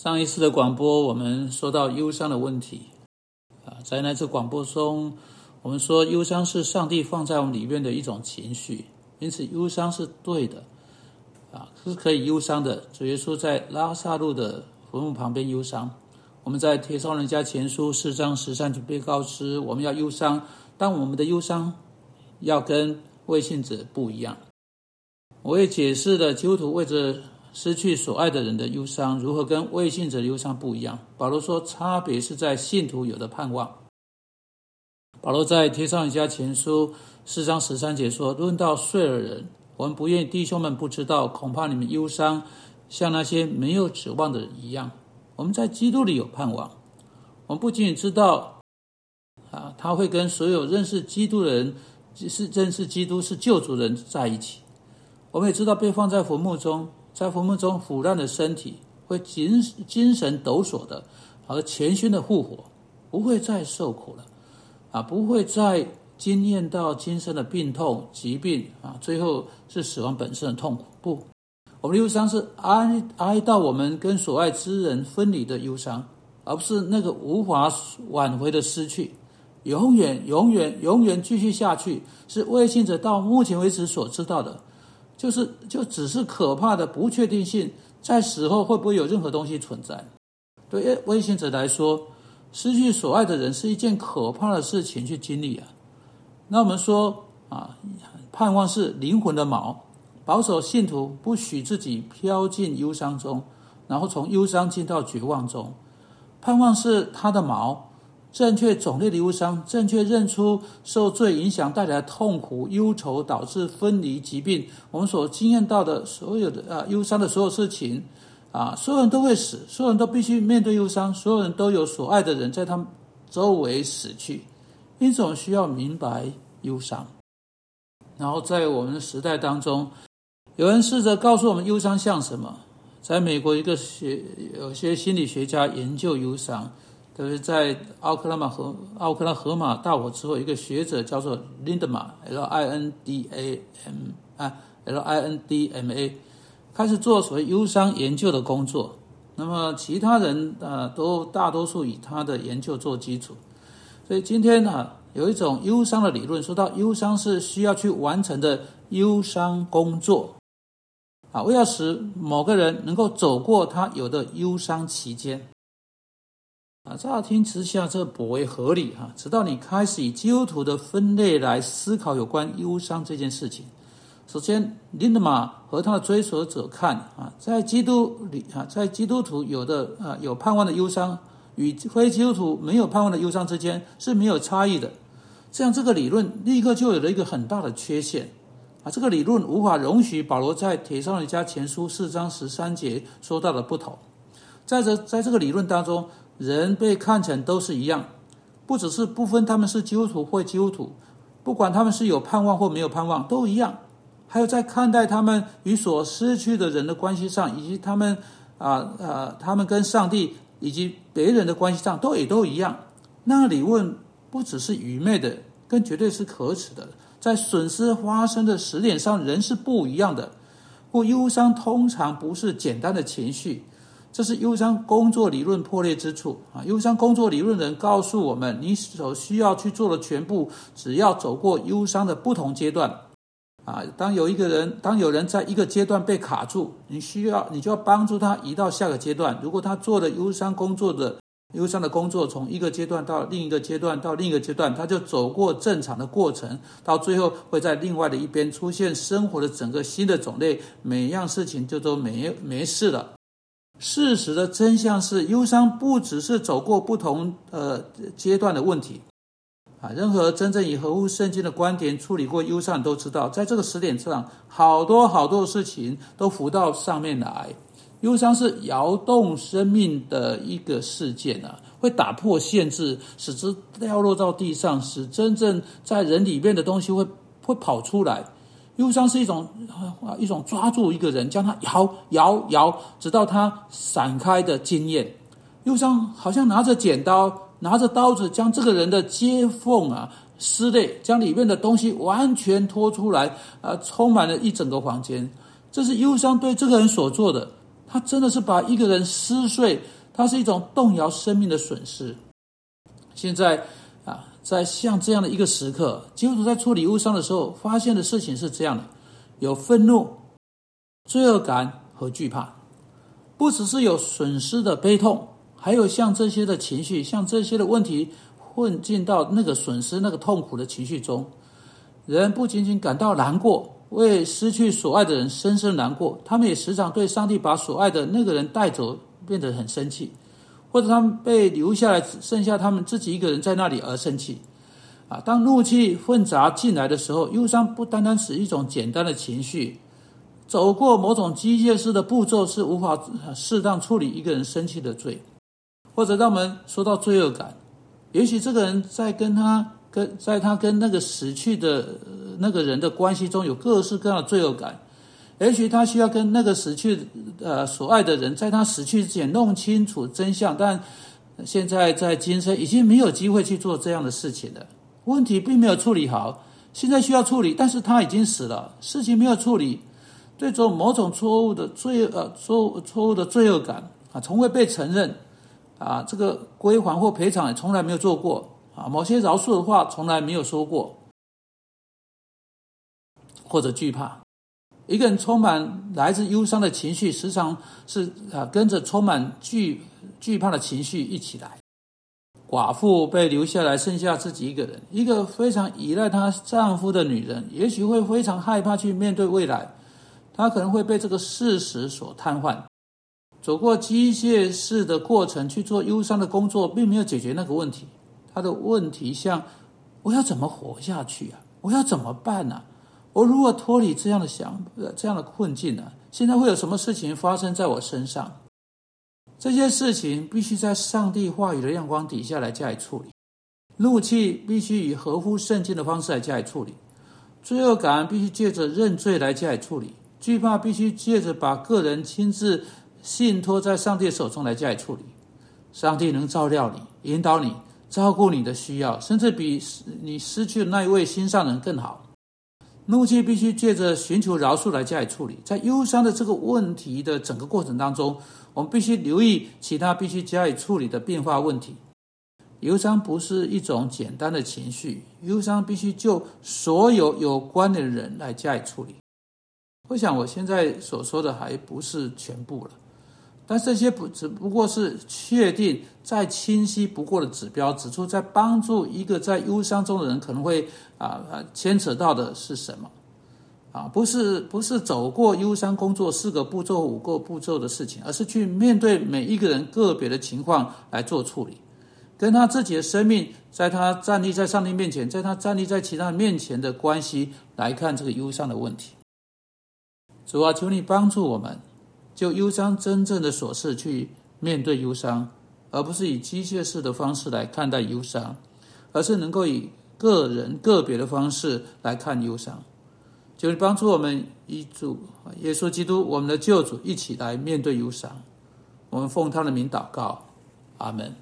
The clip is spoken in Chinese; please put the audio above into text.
上一次的广播，我们说到忧伤的问题啊，在那次广播中，我们说忧伤是上帝放在我们里面的一种情绪，因此忧伤是对的啊，是可以忧伤的。主耶稣在拉萨路的坟墓旁边忧伤，我们在《铁上人家前书》四章十三节被告知，我们要忧伤，但我们的忧伤要跟未信者不一样。我也解释了基督徒为着。失去所爱的人的忧伤，如何跟未信者的忧伤不一样？保罗说，差别是在信徒有的盼望。保罗在贴上一家前书四章十三节说：“论到睡了人，我们不愿弟兄们不知道，恐怕你们忧伤，像那些没有指望的人一样。我们在基督里有盼望。我们不仅仅知道，啊，他会跟所有认识基督的人，是认识基督是救主人在一起。我们也知道，被放在坟墓中。”在坟墓中腐烂的身体会精精神抖擞的，和前宣的复活，不会再受苦了，啊，不会再经验到今生的病痛、疾病啊，最后是死亡本身的痛苦。不，我们的忧伤是哀哀悼我们跟所爱之人分离的忧伤，而不是那个无法挽回的失去，永远、永远、永远继续下去，是未信者到目前为止所知道的。就是就只是可怕的不确定性，在死后会不会有任何东西存在？对危险者来说，失去所爱的人是一件可怕的事情去经历啊。那我们说啊，盼望是灵魂的锚，保守信徒不许自己飘进忧伤中，然后从忧伤进到绝望中。盼望是他的锚。正确种类的忧伤，正确认出受罪影响带来的痛苦、忧愁，导致分离、疾病。我们所经验到的所有的啊忧伤的所有事情，啊，所有人都会死，所有人都必须面对忧伤，所有人都有所爱的人在他们周围死去。因此，我们需要明白忧伤。然后，在我们的时代当中，有人试着告诉我们忧伤像什么？在美国，一个学有些心理学家研究忧伤。就是在奥克拉马河奥克拉荷马大火之后，一个学者叫做 Lindma，L I N D A M 啊，L I N D M A，开始做所谓忧伤研究的工作。那么其他人啊，都大多数以他的研究做基础。所以今天呢，有一种忧伤的理论，说到忧伤是需要去完成的忧伤工作啊，为了使某个人能够走过他有的忧伤期间。啊，乍听之下这颇为合理哈。直到你开始以基督徒的分类来思考有关忧伤这件事情。首先，林德玛和他的追随者看啊，在基督里啊，在基督徒有的啊有盼望的忧伤，与非基督徒没有盼望的忧伤之间是没有差异的。这样，这个理论立刻就有了一个很大的缺陷啊。这个理论无法容许保罗在铁上人家前书四章十三节说到的不同。在这，在这个理论当中。人被看成都是一样，不只是不分他们是基督徒或基督徒，不管他们是有盼望或没有盼望，都一样。还有在看待他们与所失去的人的关系上，以及他们啊啊，他们跟上帝以及别人的关系上，都也都一样。那理论不只是愚昧的，更绝对是可耻的。在损失发生的时点上，人是不一样的。故忧伤通常不是简单的情绪。这是忧伤工作理论破裂之处啊！忧伤工作理论人告诉我们，你所需要去做的全部，只要走过忧伤的不同阶段啊。当有一个人，当有人在一个阶段被卡住，你需要你就要帮助他移到下个阶段。如果他做了忧伤工作的忧伤的工作，从一个阶段到另一个阶段到另一个阶段，他就走过正常的过程，到最后会在另外的一边出现生活的整个新的种类，每样事情就都没没事了。事实的真相是，忧伤不只是走过不同呃阶段的问题，啊，任何真正以合乎圣经的观点处理过忧伤，都知道，在这个时点上，好多好多的事情都浮到上面来。忧伤是摇动生命的一个事件啊，会打破限制，使之掉落到地上，使真正在人里面的东西会会跑出来。忧伤是一种啊，一种抓住一个人，将他摇摇摇，直到他散开的经验。忧伤好像拿着剪刀，拿着刀子，将这个人的接缝啊撕裂，将里面的东西完全拖出来，啊，充满了一整个房间。这是忧伤对这个人所做的。他真的是把一个人撕碎，它是一种动摇生命的损失。现在，在像这样的一个时刻，基督徒在处理忧伤的时候，发现的事情是这样的：有愤怒、罪恶感和惧怕，不只是有损失的悲痛，还有像这些的情绪，像这些的问题混进到那个损失、那个痛苦的情绪中。人不仅仅感到难过，为失去所爱的人深深难过，他们也时常对上帝把所爱的那个人带走变得很生气，或者他们被留下来剩下他们自己一个人在那里而生气。啊，当怒气混杂进来的时候，忧伤不单单是一种简单的情绪，走过某种机械式的步骤是无法适当处理一个人生气的罪，或者让我们说到罪恶感，也许这个人在跟他。跟在他跟那个死去的那个人的关系中有各式各样的罪恶感，也许他需要跟那个死去呃所爱的人在他死去之前弄清楚真相，但现在在今生已经没有机会去做这样的事情了。问题并没有处理好，现在需要处理，但是他已经死了，事情没有处理，对种某种错误的罪呃错误错误的罪恶感啊，从未被承认啊，这个归还或赔偿也从来没有做过。啊，某些饶恕的话从来没有说过，或者惧怕。一个人充满来自忧伤的情绪，时常是啊跟着充满惧惧怕的情绪一起来。寡妇被留下来，剩下自己一个人。一个非常依赖她丈夫的女人，也许会非常害怕去面对未来。她可能会被这个事实所瘫痪。走过机械式的过程去做忧伤的工作，并没有解决那个问题。他的问题像：我要怎么活下去啊？我要怎么办呢？我如果脱离这样的想呃、这样的困境呢？现在会有什么事情发生在我身上？这些事情必须在上帝话语的亮光底下来加以处理。怒气必须以合乎圣经的方式来加以处理。罪恶感必须借着认罪来加以处理。惧怕必须借着把个人亲自信托在上帝手中来加以处理。上帝能照料你，引导你。照顾你的需要，甚至比你失去的那一位心上人更好。怒气必须借着寻求饶恕来加以处理。在忧伤的这个问题的整个过程当中，我们必须留意其他必须加以处理的变化问题。忧伤不是一种简单的情绪，忧伤必须就所有有关的人来加以处理。我想我现在所说的还不是全部了。但这些不只不过是确定再清晰不过的指标，指出在帮助一个在忧伤中的人可能会啊啊牵扯到的是什么啊？不是不是走过忧伤工作四个步骤五个步骤的事情，而是去面对每一个人个别的情况来做处理，跟他自己的生命，在他站立在上帝面前，在他站立在其他人面前的关系来看这个忧伤的问题。主啊，求你帮助我们。就忧伤真正的琐事去面对忧伤，而不是以机械式的方式来看待忧伤，而是能够以个人个别的方式来看忧伤。就是帮助我们一主耶稣基督，我们的救主，一起来面对忧伤。我们奉他的名祷告，阿门。